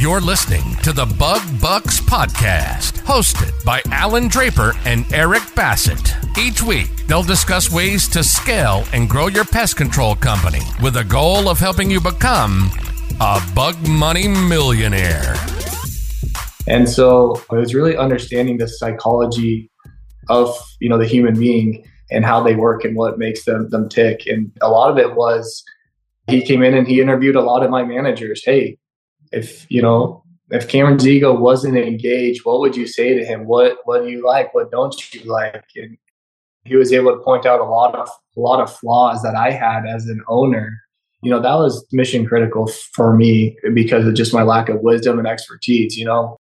You're listening to the Bug Bux Podcast, hosted by Alan Draper and Eric Bassett. Each week, they'll discuss ways to scale and grow your pest control company with a goal of helping you become a bug money millionaire. And so it was really understanding the psychology of, you know, the human being and how they work and what makes them them tick. And a lot of it was he came in and he interviewed a lot of my managers. Hey, if you know if Cameron's ego wasn't engaged, what would you say to him? What what do you like? What don't you like? And he was able to point out a lot of a lot of flaws that I had as an owner. You know, that was mission critical for me because of just my lack of wisdom and expertise, you know.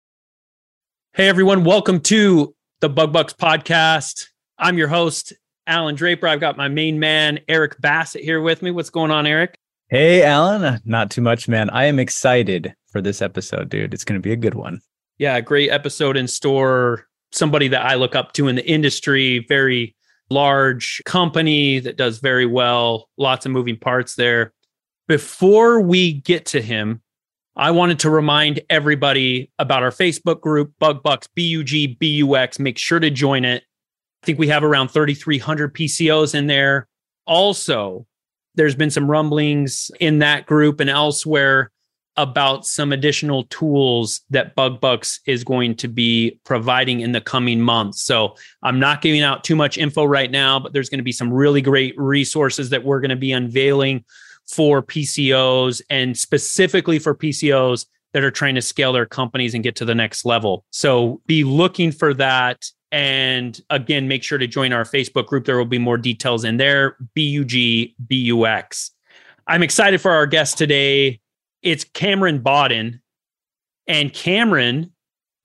Hey everyone, welcome to the Bug Bux podcast. I'm your host, Alan Draper. I've got my main man, Eric Bassett, here with me. What's going on, Eric? Hey, Alan. Not too much, man. I am excited for this episode, dude. It's going to be a good one. Yeah, great episode in store. Somebody that I look up to in the industry, very large company that does very well, lots of moving parts there. Before we get to him, I wanted to remind everybody about our Facebook group, Bug Bux, B U G B U X. Make sure to join it. I think we have around 3,300 PCOs in there. Also, there's been some rumblings in that group and elsewhere about some additional tools that Bug Bux is going to be providing in the coming months. So I'm not giving out too much info right now, but there's going to be some really great resources that we're going to be unveiling for PCOs and specifically for PCOs that are trying to scale their companies and get to the next level. So be looking for that and again, make sure to join our Facebook group. There will be more details in there. B U G B U X. I'm excited for our guest today. It's Cameron Bodden. And Cameron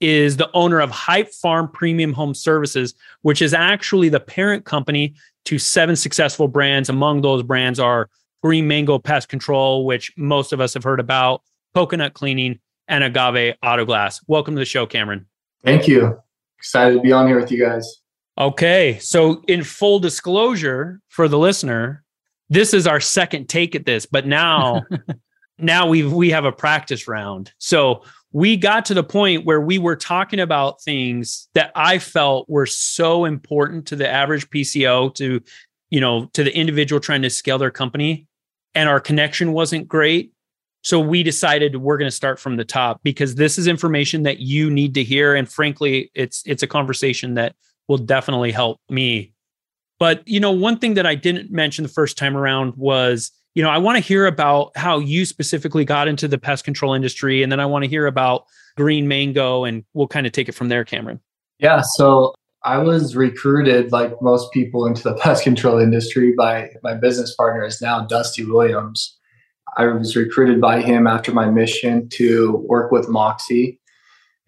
is the owner of Hype Farm Premium Home Services, which is actually the parent company to seven successful brands. Among those brands are Green Mango Pest Control, which most of us have heard about, Coconut Cleaning, and Agave Auto Glass. Welcome to the show, Cameron. Thank you excited to be on here with you guys. Okay. So, in full disclosure for the listener, this is our second take at this, but now now we we have a practice round. So, we got to the point where we were talking about things that I felt were so important to the average PCO to you know, to the individual trying to scale their company and our connection wasn't great. So we decided we're going to start from the top because this is information that you need to hear and frankly it's it's a conversation that will definitely help me. But you know one thing that I didn't mention the first time around was you know I want to hear about how you specifically got into the pest control industry and then I want to hear about Green Mango and we'll kind of take it from there Cameron. Yeah, so I was recruited like most people into the pest control industry by my business partner is now Dusty Williams I was recruited by him after my mission to work with Moxie.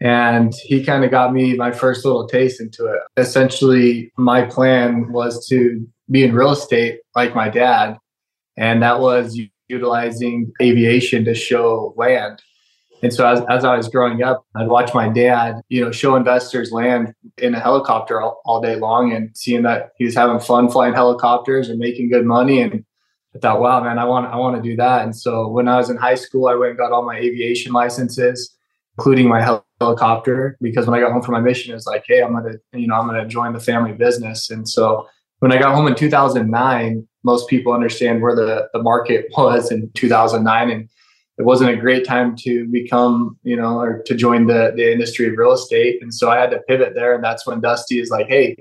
And he kind of got me my first little taste into it. Essentially, my plan was to be in real estate like my dad. And that was utilizing aviation to show land. And so as, as I was growing up, I'd watch my dad, you know, show investors land in a helicopter all, all day long and seeing that he was having fun flying helicopters and making good money. And I thought, wow, man, I want I want to do that. And so when I was in high school, I went and got all my aviation licenses, including my helicopter, because when I got home from my mission, it was like, hey, I'm gonna, you know, I'm gonna join the family business. And so when I got home in 2009, most people understand where the, the market was in 2009 and it wasn't a great time to become, you know, or to join the, the industry of real estate. And so I had to pivot there. And that's when Dusty is like, hey,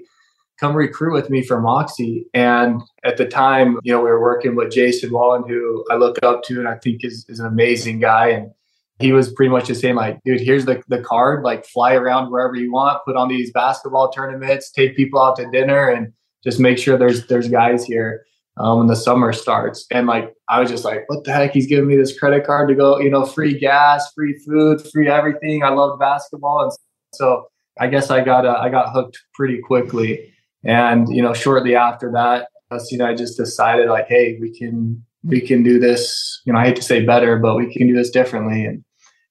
come recruit with me for Moxie. And at the time, you know, we were working with Jason Wallen, who I look up to and I think is, is an amazing guy. And he was pretty much the same, like, dude, here's the, the card, like fly around wherever you want, put on these basketball tournaments, take people out to dinner and just make sure there's there's guys here um, when the summer starts. And like I was just like, what the heck? He's giving me this credit card to go, you know, free gas, free food, free everything. I love basketball. And so I guess I got uh, I got hooked pretty quickly. And you know, shortly after that, us, you know, I just decided like, hey, we can we can do this. You know, I hate to say better, but we can do this differently, and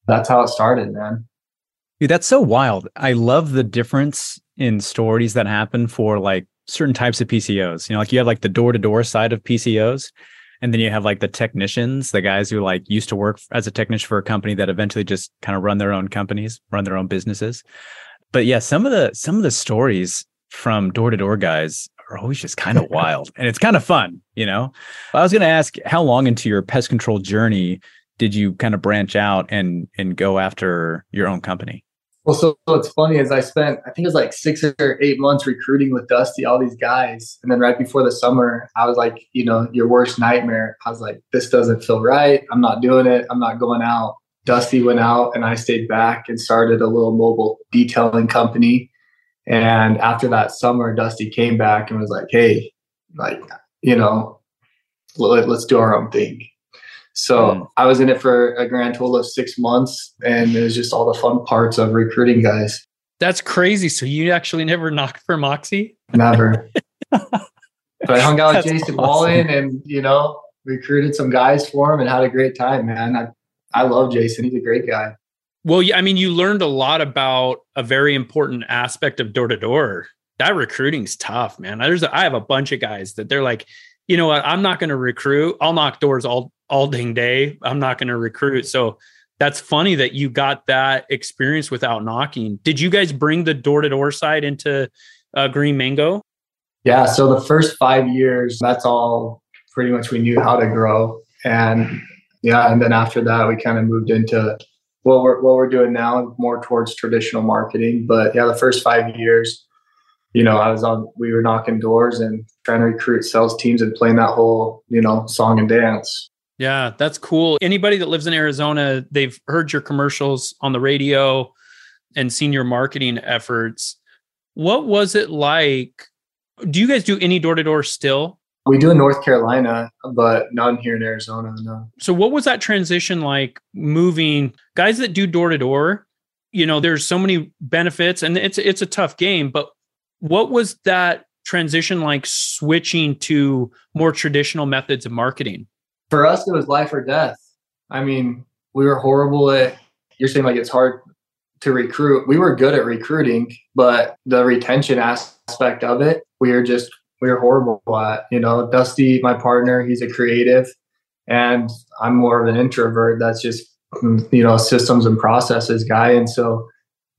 that's how it started, man. Dude, that's so wild. I love the difference in stories that happen for like certain types of PCOs. You know, like you have like the door to door side of PCOs, And then you have like the technicians, the guys who like used to work as a technician for a company that eventually just kind of run their own companies, run their own businesses. But yeah, some of the some of the stories from door to door guys are always just kind of wild and it's kind of fun, you know. I was going to ask how long into your pest control journey did you kind of branch out and and go after your own company? Well, so what's funny is I spent I think it was like six or eight months recruiting with Dusty, all these guys, and then right before the summer, I was like, you know, your worst nightmare. I was like, this doesn't feel right. I'm not doing it. I'm not going out. Dusty went out, and I stayed back and started a little mobile detailing company. And after that summer, Dusty came back and was like, hey, like, you know, let, us do our own thing. So mm. I was in it for a grand total of six months, and it was just all the fun parts of recruiting guys. That's crazy. So you actually never knocked for Moxie? Never. but I hung out with Jason awesome. Wallen and, you know, recruited some guys for him and had a great time, man. I, I love Jason. He's a great guy. Well, yeah, I mean, you learned a lot about a very important aspect of door to door. That recruiting's tough, man. There's a, I have a bunch of guys that they're like, you know what, I'm not going to recruit. I'll knock doors all all dang day. I'm not going to recruit. So that's funny that you got that experience without knocking. Did you guys bring the door to door side into uh, Green Mango? Yeah. So the first five years, that's all pretty much we knew how to grow. And yeah, and then after that, we kind of moved into what we're what we're doing now, more towards traditional marketing. But yeah, the first five years, you know, I was on, we were knocking doors and trying to recruit sales teams and playing that whole, you know, song and dance. Yeah, that's cool. Anybody that lives in Arizona, they've heard your commercials on the radio and seen your marketing efforts. What was it like? Do you guys do any door to door still? We do in North Carolina, but not here in Arizona. No. So, what was that transition like moving guys that do door to door? You know, there's so many benefits, and it's it's a tough game. But what was that transition like switching to more traditional methods of marketing? For us, it was life or death. I mean, we were horrible at. You're saying like it's hard to recruit. We were good at recruiting, but the retention aspect of it, we were just we were horrible at. You know, Dusty, my partner, he's a creative, and I'm more of an introvert. That's just mm, you know systems and processes guy, and so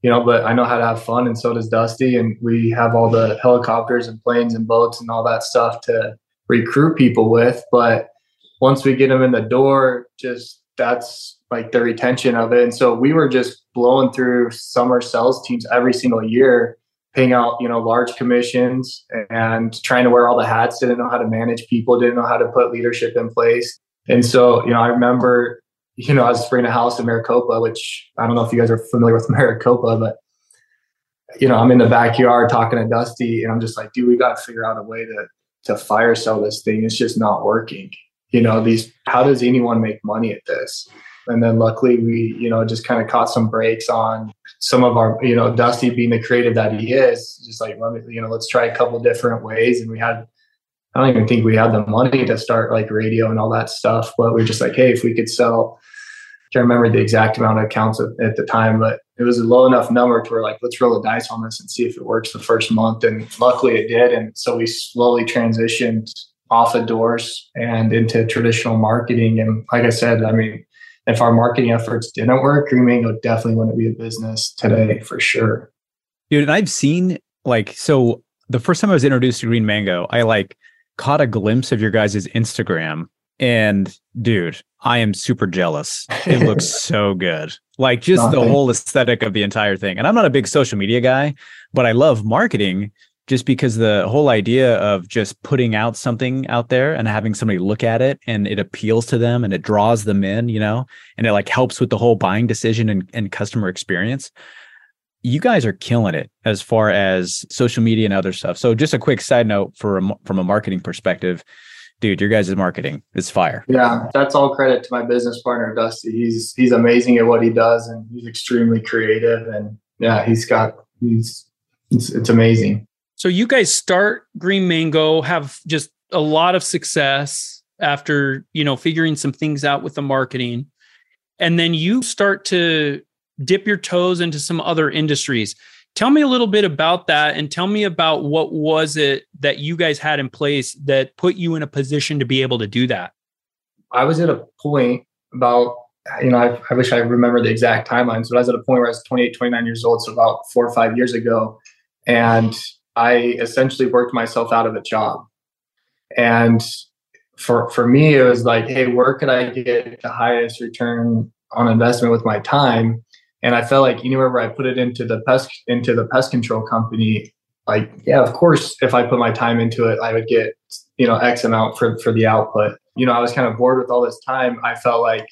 you know, but I know how to have fun, and so does Dusty, and we have all the helicopters and planes and boats and all that stuff to recruit people with. But once we get them in the door, just that's like the retention of it. And so we were just blowing through summer sales teams every single year paying out you know large commissions and trying to wear all the hats didn't know how to manage people didn't know how to put leadership in place. And so you know i remember you know i was spraying a house in maricopa which i don't know if you guys are familiar with maricopa but you know i'm in the backyard talking to dusty and i'm just like dude we got to figure out a way to to fire sell this thing. It's just not working. You know these how does anyone make money at this and then luckily we, you know, just kind of caught some breaks on some of our, you know, Dusty being the creative that he is, just like, let me, you know, let's try a couple different ways. And we had, I don't even think we had the money to start like radio and all that stuff, but we are just like, hey, if we could sell, I can't remember the exact amount of accounts at, the time, but it was a low enough number to where like, let's roll the dice on this and see if it works the first month. And luckily it did. And so we slowly transitioned off of doors and into traditional marketing. And like I said, I mean, if our marketing efforts didn't work, Green Mango definitely wouldn't be a business today for sure. Dude, and I've seen like so the first time I was introduced to Green Mango, I like caught a glimpse of your guys' Instagram. And dude, I am super jealous. It looks so good. Like just Nothing. the whole aesthetic of the entire thing. And I'm not a big social media guy, but I love marketing just because the whole idea of just putting out something out there and having somebody look at it and it appeals to them and it draws them in, you know, and it like helps with the whole buying decision and, and customer experience. You guys are killing it as far as social media and other stuff. So, just a quick side note for a, from a marketing perspective, dude, your guys' marketing is fire. Yeah, that's all credit to my business partner Dusty. He's he's amazing at what he does, and he's extremely creative. And yeah, he's got he's it's, it's amazing. So you guys start Green Mango, have just a lot of success after, you know, figuring some things out with the marketing. And then you start to dip your toes into some other industries. Tell me a little bit about that and tell me about what was it that you guys had in place that put you in a position to be able to do that? I was at a point about, you know, I, I wish I remember the exact timeline. but I was at a point where I was 28, 29 years old. So about four or five years ago. And I essentially worked myself out of a job. And for, for me, it was like, hey, where could I get the highest return on investment with my time? And I felt like anywhere where I put it into the pest into the pest control company, like yeah, of course, if I put my time into it, I would get you know X amount for for the output. You know, I was kind of bored with all this time. I felt like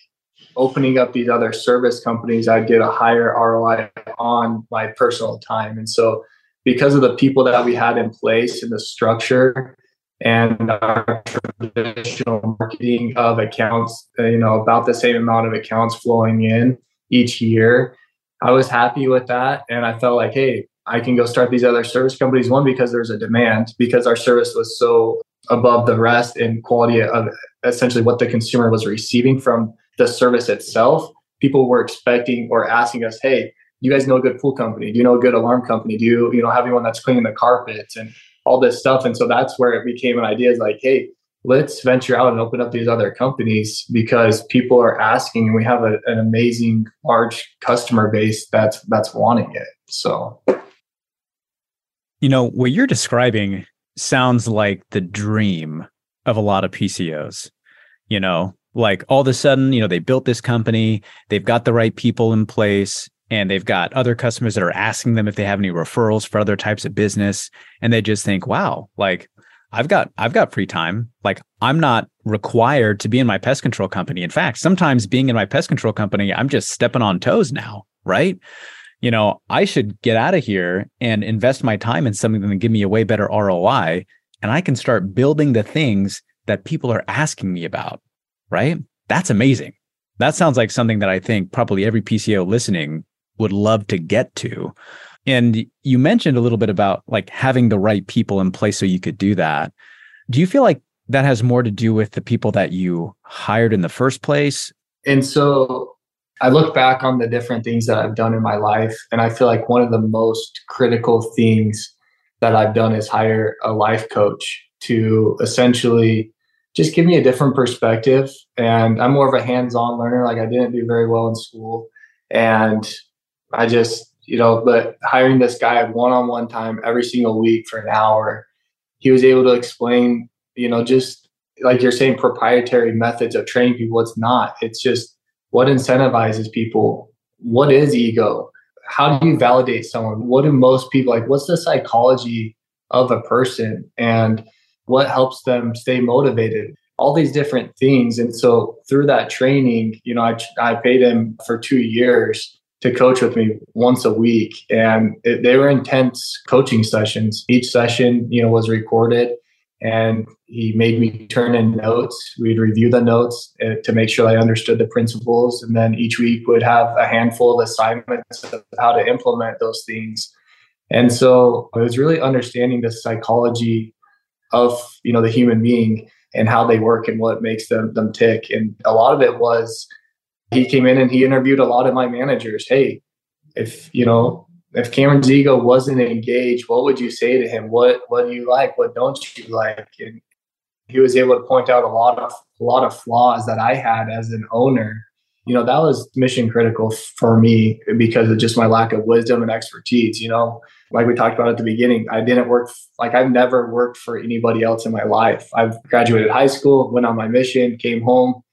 opening up these other service companies, I'd get a higher ROI on my personal time. And so, because of the people that we had in place and the structure and our traditional marketing of accounts, uh, you know, about the same amount of accounts flowing in each year, I was happy with that. And I felt like, hey, I can go start these other service companies. One, because there's a demand, because our service was so above the rest in quality of essentially what the consumer was receiving from the service itself. People were expecting or asking us, hey, you guys know a good pool company? Do you know a good alarm company? Do you, you know, have anyone that's cleaning the carpets and all this stuff? And so that's where it became an idea is like, hey, let's venture out and open up these other companies because people are asking and we have a, an amazing large customer base that's that's wanting it so you know what you're describing sounds like the dream of a lot of pcos you know like all of a sudden you know they built this company they've got the right people in place and they've got other customers that are asking them if they have any referrals for other types of business and they just think wow like I've got I've got free time. Like I'm not required to be in my pest control company. In fact, sometimes being in my pest control company, I'm just stepping on toes now, right? You know, I should get out of here and invest my time in something that give me a way better ROI and I can start building the things that people are asking me about, right? That's amazing. That sounds like something that I think probably every PCO listening would love to get to. And you mentioned a little bit about like having the right people in place so you could do that. Do you feel like that has more to do with the people that you hired in the first place? And so I look back on the different things that I've done in my life, and I feel like one of the most critical things that I've done is hire a life coach to essentially just give me a different perspective. And I'm more of a hands on learner. Like I didn't do very well in school. And I just you know, but hiring this guy one on one time every single week for an hour, he was able to explain, you know, just like you're saying, proprietary methods of training people. It's not, it's just what incentivizes people. What is ego? How do you validate someone? What do most people like? What's the psychology of a person and what helps them stay motivated? All these different things. And so through that training, you know, I, I paid him for two years to coach with me once a week. And it, they were intense coaching sessions. Each session you know was recorded and he made me turn in notes. We'd review the notes uh, to make sure i understood the principles. And then each week would have a handful of assignments of how to implement those things. And so it was really understanding the psychology of you know the human being and how they work and what makes them them tick. And a lot of it was he came in and he interviewed a lot of my managers. Hey, if you know if Cameron's ego wasn't engaged, what would you say to him? What what do you like? What don't you like? And he was able to point out a lot of a lot of flaws that I had as an owner. You know, that was mission critical for me because of just my lack of wisdom and expertise. You know, like we talked about at the beginning, I didn't work like I've never worked for anybody else in my life. I've graduated high school, went on my mission, came home,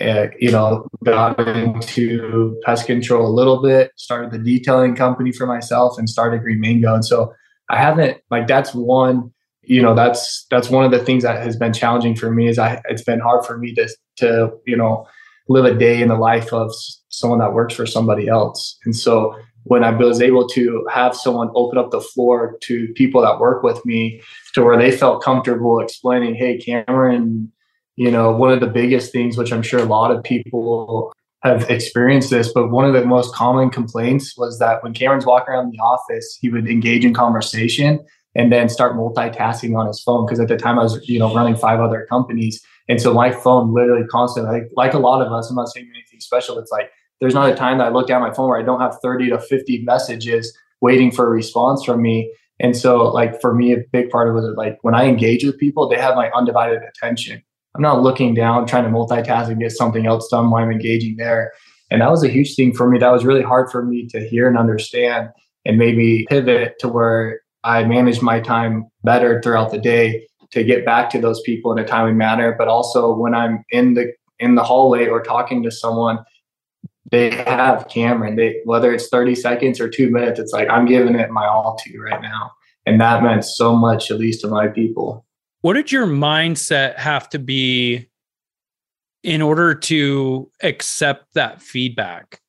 uh, you know, got into pest control a little bit, started the detailing company for myself and started Green Mango. And so I haven't like that's one, you know, that's that's one of the things that has been challenging for me is I it's been hard for me to to, you know, live a day in the life of someone that works for somebody else. And so when I was able to have someone open up the floor to people that work with me to where they felt comfortable explaining, hey, Cameron, you know, one of the biggest things, which I'm sure a lot of people have experienced this, but one of the most common complaints was that when Cameron's walking around the office, he would engage in conversation and then start multitasking on his phone. Because at the time I was, you know, running five other companies. And so my phone literally constantly, like, like a lot of us, I'm not saying anything special. It's like there's not a time that I look at my phone where I don't have 30 to 50 messages waiting for a response from me. And so, like for me, a big part of it was like when I engage with people, they have my undivided attention I'm not looking down trying to multitask and get something else done while I'm engaging there. And that was a huge thing for me. That was really hard for me to hear and understand and maybe pivot to where I manage my time better throughout the day to get back to those people in a timely manner. But also when I'm in the in the hallway or talking to someone, they have Cameron. They whether it's 30 seconds or two minutes, it's like I'm giving it my all to you right now. And that meant so much, at least to my people. What did your mindset have to be in order to accept that feedback?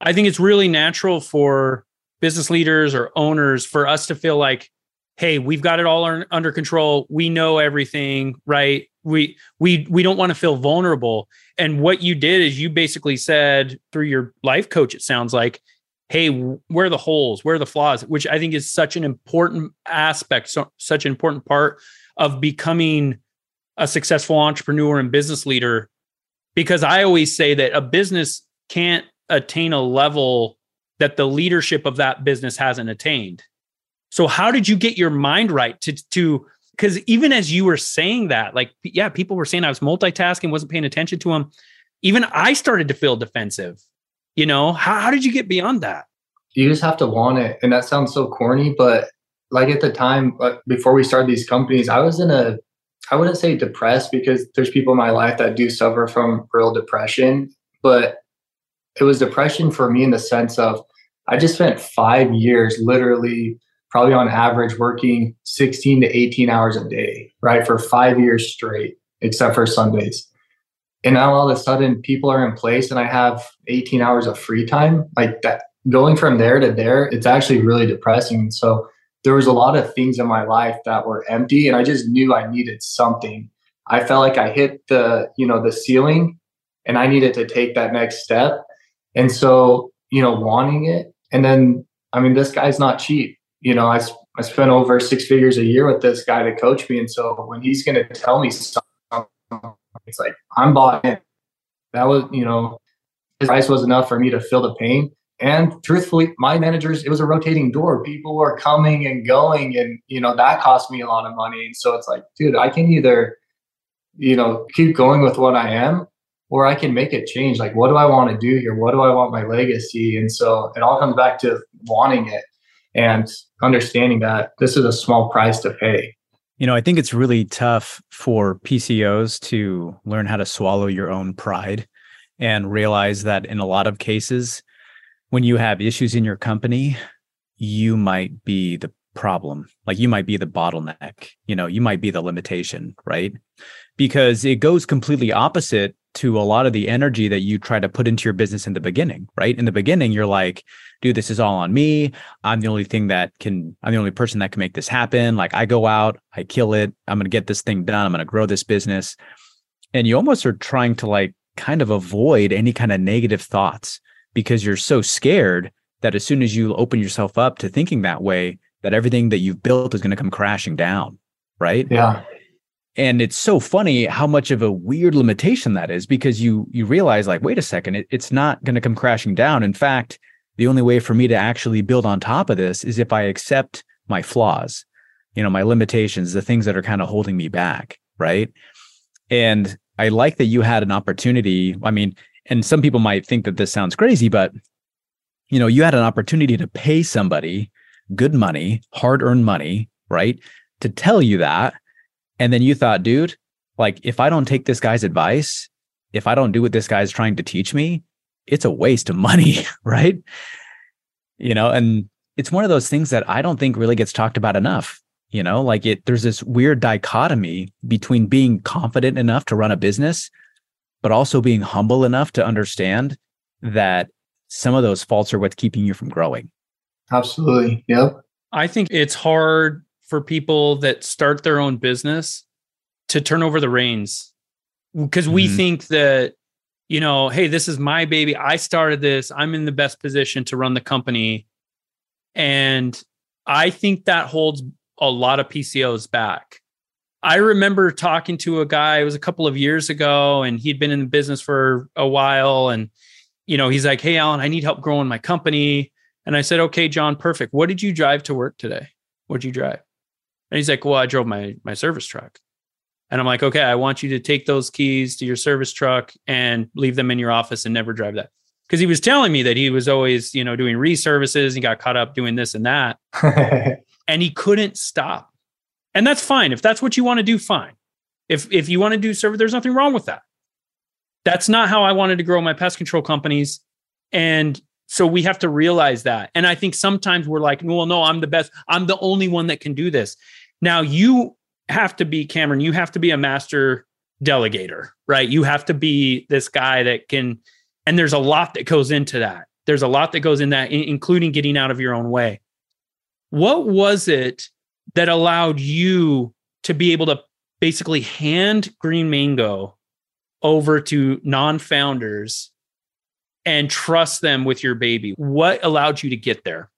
I think it's really natural for business leaders or owners for us to feel like, hey, we've got it all under control. We know everything, right? We we we don't want to feel vulnerable. And what you did is you basically said through your life coach, it sounds like, hey, where are the holes? Where are the flaws? Which I think is such an important aspect, so, such an important part of becoming a successful entrepreneur and business leader. Because I always say that a business can't attain a level that the leadership of that business hasn't attained. So how did you get your mind right to to because even as you were saying that, like yeah, people were saying I was multitasking, wasn't paying attention to them. Even I started to feel defensive. You know, how, how did you get beyond that? You just have to want it. And that sounds so corny, but like at the time uh, before we started these companies, I was in a I wouldn't say depressed because there's people in my life that do suffer from real depression, but it was depression for me in the sense of I just spent five years literally probably on average working 16 to 18 hours a day, right? For five years straight, except for Sundays. And now all of a sudden people are in place and I have 18 hours of free time. Like that going from there to there, it's actually really depressing. So there was a lot of things in my life that were empty and I just knew I needed something. I felt like I hit the, you know, the ceiling and I needed to take that next step. And so, you know, wanting it. And then, I mean, this guy's not cheap. You know, I, I spent over six figures a year with this guy to coach me. And so when he's going to tell me something, it's like, I'm bought in. That was, you know, his price was enough for me to feel the pain. And truthfully, my managers, it was a rotating door. People were coming and going, and you know that cost me a lot of money. And so it's like, dude, I can either, you know, keep going with what I am, or I can make it change. Like, what do I want to do here? What do I want my legacy? And so it all comes back to wanting it and understanding that this is a small price to pay. You know, I think it's really tough for PCOs to learn how to swallow your own pride and realize that in a lot of cases, when you have issues in your company, you might be the problem. Like you might be the bottleneck, you know, you might be the limitation, right? Because it goes completely opposite to a lot of the energy that you try to put into your business in the beginning, right? In the beginning, you're like, dude, this is all on me. I'm the only thing that can, I'm the only person that can make this happen. Like I go out, I kill it. I'm going to get this thing done. I'm going to grow this business. And you almost are trying to like kind of avoid any kind of negative thoughts because you're so scared that as soon as you open yourself up to thinking that way, that everything that you've built is going to come crashing down. Right. Yeah. And it's so funny how much of a weird limitation that is because you you realize like, wait a second, it, it's not going to come crashing down. In fact, the only way for me to actually build on top of this is if I accept my flaws, you know, my limitations, the things that are kind of holding me back. Right. And I like that you had an opportunity. I mean, and some people might think that this sounds crazy, but you know, you had an opportunity to pay somebody good money, hard-earned money, right? To tell you that. And then you thought, dude, like if I don't take this guy's advice, if I don't do what this guy's trying to teach me, it's a waste of money, right? You know, and it's one of those things that I don't think really gets talked about enough. You know, like it, there's this weird dichotomy between being confident enough to run a business but also being humble enough to understand that some of those faults are what's keeping you from growing. Absolutely. Yep. I think it's hard for people that start their own business to turn over the reins because we mm-hmm. think that, you know, hey, this is my baby. I started this. I'm in the best position to run the company. And I think that holds a lot of PCOs back I remember talking to a guy, it was a couple of years ago, and he'd been in the business for a while. And, you know, he's like, Hey, Alan, I need help growing my company. And I said, Okay, John, perfect. What did you drive to work today? What did you drive? And he's like, Well, I drove my my service truck. And I'm like, okay, I want you to take those keys to your service truck and leave them in your office and never drive that. Because he was telling me that he was always, you know, doing reservices. He got caught up doing this and that. and he couldn't stop. And that's fine. If that's what you want to do, fine. If if you want to do service, there's nothing wrong with that. That's not how I wanted to grow my pest control companies. And so we have to realize that. And I think sometimes we're like, well, no, I'm the best. I'm the only one that can do this. Now you have to be Cameron, you have to be a master delegator, right? You have to be this guy that can, and there's a lot that goes into that. There's a lot that goes in that, including getting out of your own way. What was it that allowed you to be able to basically hand Green Mango over to non founders and trust them with your baby? What allowed you to get there?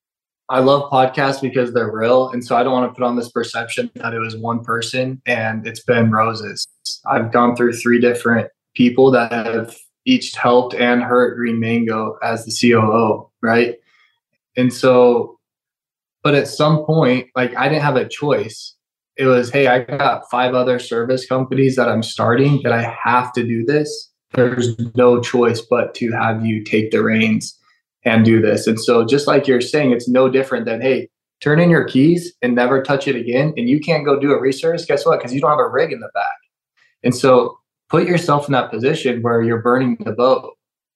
I love podcasts because they're real. And so I don't want to put on this perception that it was one person and it's been roses. I've gone through three different people that have each helped and hurt Green Mango as the COO, right? And so, but at some point, like I didn't have a choice. It was, hey, I got five other service companies that I'm starting that I have to do this. There's no choice but to have you take the reins and do this. And so, just like you're saying, it's no different than, hey, turn in your keys and never touch it again. And you can't go do a reservice. Guess what? Because you don't have a rig in the back. And so, put yourself in that position where you're burning the boat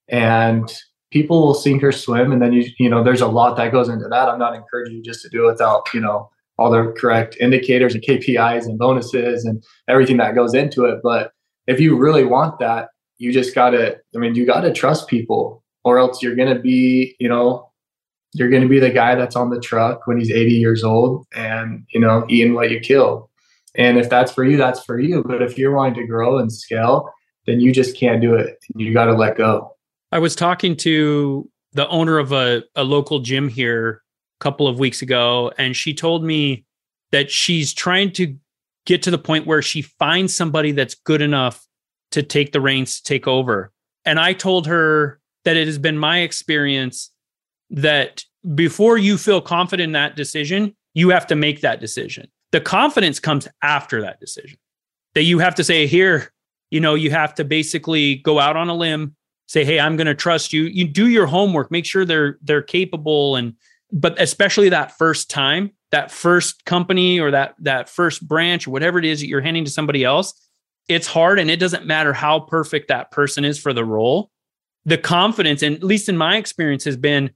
and people will sink or swim. And then, you, you know, there's a lot that goes into that. I'm not encouraging you just to do it without, you know, all the correct indicators and KPIs and bonuses and everything that goes into it. But if you really want that, you just got to, I mean, you got to trust people or else you're going to be, you know, you're going to be the guy that's on the truck when he's 80 years old and, you know, eating what you kill. And if that's for you, that's for you. But if you're wanting to grow and scale, then you just can't do it. You got to let go. I was talking to the owner of a, a local gym here a couple of weeks ago, and she told me that she's trying to get to the point where she finds somebody that's good enough to take the reins to take over. And I told her that it has been my experience that before you feel confident in that decision, you have to make that decision. The confidence comes after that decision. That you have to say, here, you know, you have to basically go out on a limb, say, hey, I'm going to trust you. You do your homework, make sure they're they're capable and but especially that first time, that first company or that that first branch or whatever it is that you're handing to somebody else, it's hard and it doesn't matter how perfect that person is for the role the confidence, and at least in my experience, has been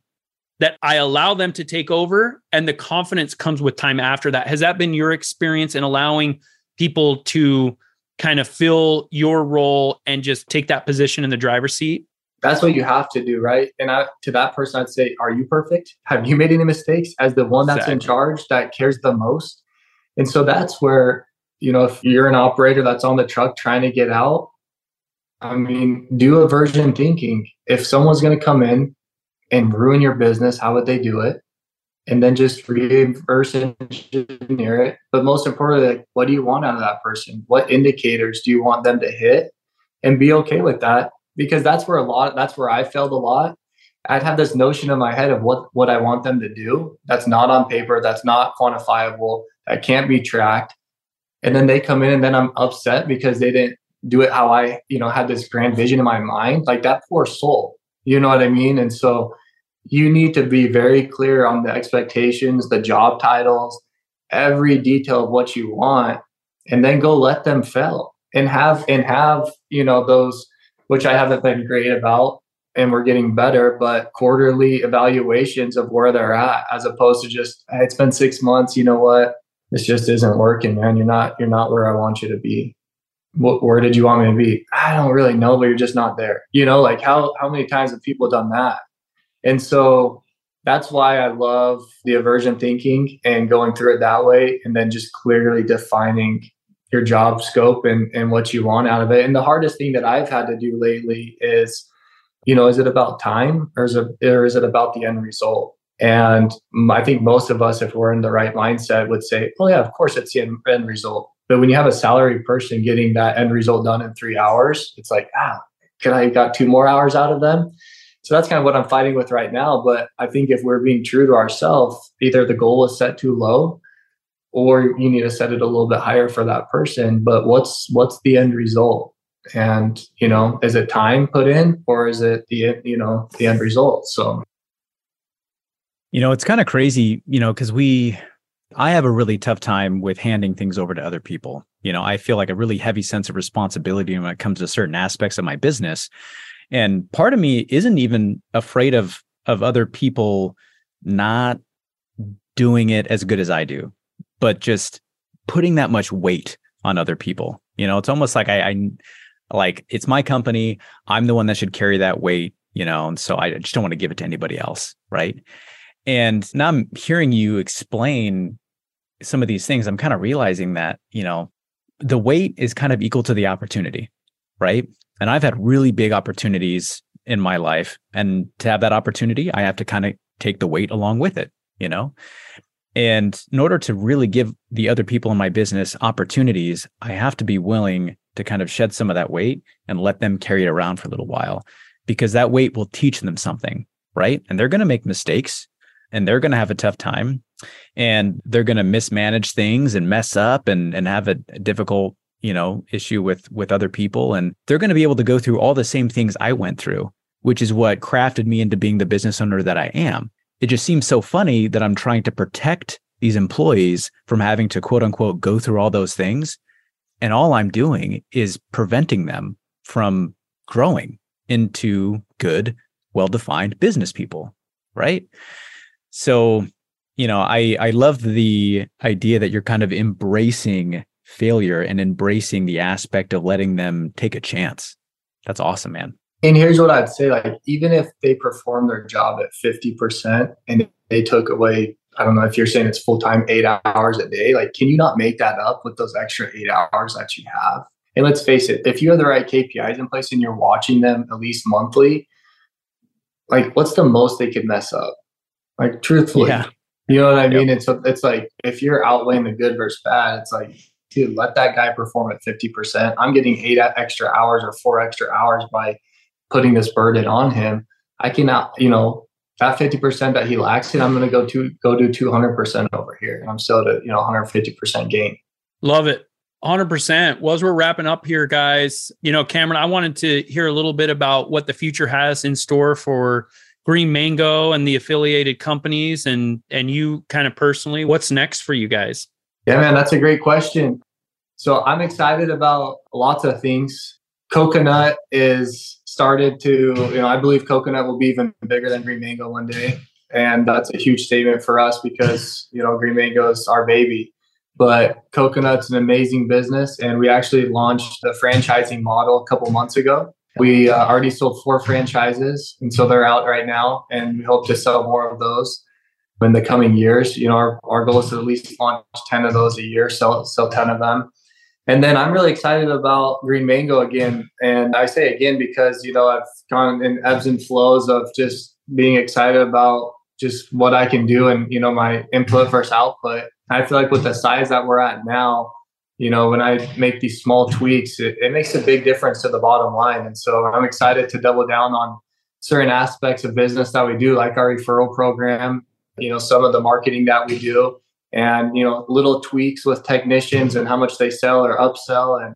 that I allow them to take over and the confidence comes with time after that. Has that been your experience in allowing people to kind of fill your role and just take that position in the driver's seat? That's what you have to do, right? And I, to that person, I'd say, Are you perfect? Have you made any mistakes as the one that's exactly. in charge that cares the most? And so that's where, you know, if you're an operator that's on the truck trying to get out, I mean, do inversion thinking. If someone's going to come in and ruin your business, how would they do it? And then just reverse engineer it. But most importantly, like, what do you want out of that person? What indicators do you want them to hit? And be okay with that because that's where a lot. That's where I failed a lot. I'd have this notion in my head of what what I want them to do. That's not on paper. That's not quantifiable. That can't be tracked. And then they come in, and then I'm upset because they didn't do it how I, you know, had this grand vision in my mind, like that poor soul, you know what I mean? And so you need to be very clear on the expectations, the job titles, every detail of what you want, and then go let them fail and have, and have, you know, those, which I haven't been great about and we're getting better, but quarterly evaluations of where they're at as opposed to just, hey, it's been six months, you know what? This just isn't working, man. You're not, you're not where I want you to be what, where did you want me to be? I don't really know, but you're just not there. You know, like how how many times have people done that? And so that's why I love the inversion thinking and going through it that way, and then just clearly defining your job scope and and what you want out of it. And the hardest thing that I've had to do lately is, you know, is it about time or is it or is it about the end result? And I think most of us, if we're in the right mindset, would say, "Oh yeah, of course it's the end, end result." But when you have a salary person getting that end result done in three hours, it's like, ah, can I have got two more hours out of them? So that's kind of what I'm fighting with right now. But I think if we're being true to ourselves, either the goal is set too low or you need to set it a little bit higher for that person but what's what's the end result and you know is it time put in or is it the you know the end result so you know it's kind of crazy you know because we i have a really tough time with handing things over to other people. You know i feel like a really heavy sense of responsibility when it comes to certain aspects of my business. And part of me isn't even afraid of of other people not doing it as good as i do but just putting that much weight on other people. You know it's almost like i, I like it's my company. I'm the one that should carry that weight you know and so i just don't want to give it to anybody else right and now i'm hearing you explain some of these things i'm kind of realizing that you know the weight is kind of equal to the opportunity right and i've had really big opportunities in my life and to have that opportunity i have to kind of take the weight along with it you know and in order to really give the other people in my business opportunities i have to be willing to kind of shed some of that weight and let them carry it around for a little while because that weight will teach them something, right? And they're going to make mistakes and they're going to have a tough time and they're going to mismanage things and mess up and and have a, difficult, you know, issue with with other people and they're going to be able to go through all the same things I went through, which is what crafted me into being the business owner that I am. It just seems so funny that I'm trying to protect these employees from having to quote unquote go through all those things and all I'm doing is preventing them from growing into good, well defined business people. Right. So, you know, I, I love the idea that you're kind of embracing failure and embracing the aspect of letting them take a chance. That's awesome, man. And here's what I'd say like, even if they perform their job at 50% and they took away I don't know if you're saying it's full time, eight hours a day. Like, can you not make that up with those extra eight hours that you have? And let's face it, if you have the right KPIs in place and you're watching them at least monthly, like, what's the most they could mess up? Like, truthfully, yeah. you know what I mean? Yep. It's it's like if you're outweighing the good versus bad, it's like, dude, let that guy perform at fifty percent. I'm getting eight extra hours or four extra hours by putting this burden on him. I cannot, you know, that 50% that he lacks in, I'm going to go to go do 200% over here. And I'm still at a, you know, 150% gain. Love it. 100%. Well, as we're wrapping up here, guys, you know, Cameron, I wanted to hear a little bit about what the future has in store for Green Mango and the affiliated companies and and you kind of personally, what's next for you guys? Yeah, man, that's a great question. So I'm excited about lots of things. Coconut is started to, you know, I believe coconut will be even bigger than green mango one day. And that's a huge statement for us because, you know, green mango is our baby. But coconut's an amazing business. And we actually launched the franchising model a couple months ago. We uh, already sold four franchises. And so they're out right now. And we hope to sell more of those in the coming years. You know, our, our goal is to at least launch 10 of those a year, sell, sell 10 of them. And then I'm really excited about Green Mango again. And I say again because, you know, I've gone in ebbs and flows of just being excited about just what I can do and, you know, my input versus output. I feel like with the size that we're at now, you know, when I make these small tweaks, it, it makes a big difference to the bottom line. And so I'm excited to double down on certain aspects of business that we do, like our referral program, you know, some of the marketing that we do and you know little tweaks with technicians and how much they sell or upsell and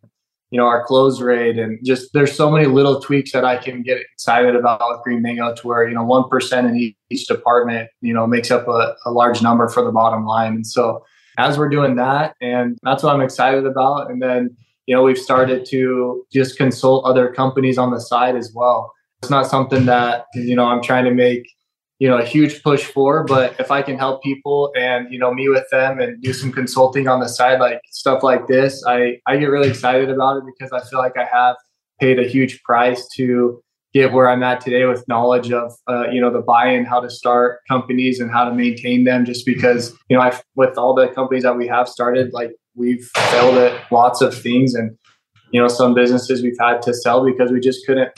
you know our close rate and just there's so many little tweaks that I can get excited about with Green Mango to where you know one percent in each department you know makes up a, a large number for the bottom line and so as we're doing that and that's what I'm excited about. And then you know we've started to just consult other companies on the side as well. It's not something that you know I'm trying to make you know a huge push for but if i can help people and you know meet with them and do some consulting on the side like stuff like this i i get really excited about it because i feel like i have paid a huge price to get where i'm at today with knowledge of uh, you know the buy-in how to start companies and how to maintain them just because you know i with all the companies that we have started like we've failed at lots of things and you know some businesses we've had to sell because we just couldn't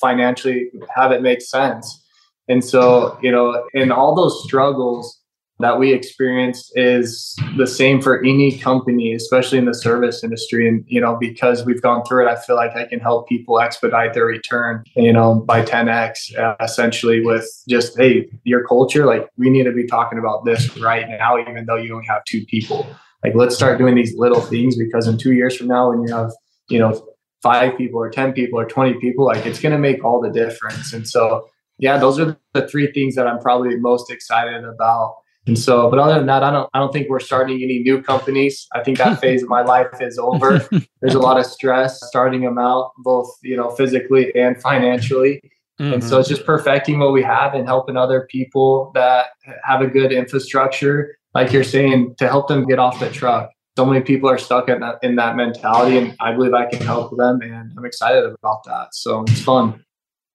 financially have it make sense. And so, you know, in all those struggles that we experienced is the same for any company, especially in the service industry. And, you know, because we've gone through it, I feel like I can help people expedite their return, you know, by 10x uh, essentially with just, hey, your culture, like we need to be talking about this right now, even though you only have two people. like let's start doing these little things because in two years from now, when you have you know five people or ten people or twenty people, like it's going to make all the difference. And so yeah, those are the three things that I'm probably most excited about. And so, but other than that, I don't, I don't think we're starting any new companies. I think that phase of my life is over. There's a lot of stress starting them out, both you know, physically and financially. Mm-hmm. And so it's just perfecting what we have and helping other people that have a good infrastructure, like you're saying, to help them get off the truck. So many people are stuck in that in that mentality, and I believe I can help them, and I'm excited about that. So it's fun.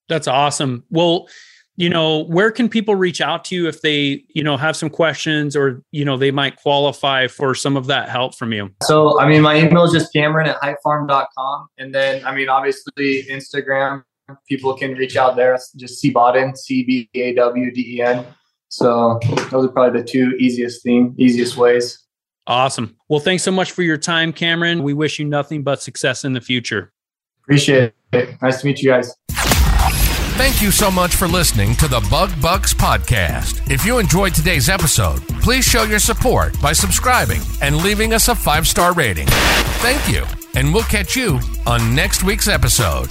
That's awesome. Well, you know, where can people reach out to you if they, you know, have some questions or, you know, they might qualify for some of that help from you? So, I mean, my email is just Cameron at hypefarm.com. And then, I mean, obviously Instagram, people can reach out there. Just C Bawden, C B A W D E N. So those are probably the two easiest thing, easiest ways. Awesome. Well, thanks so much for your time, Cameron. We wish you nothing but success in the future. Appreciate it. Nice to meet you guys. Thank you so much for listening to the Bug Bux podcast. If you enjoyed today's episode, please show your support by subscribing and leaving us a five star rating. Thank you, and we'll catch you on next week's episode.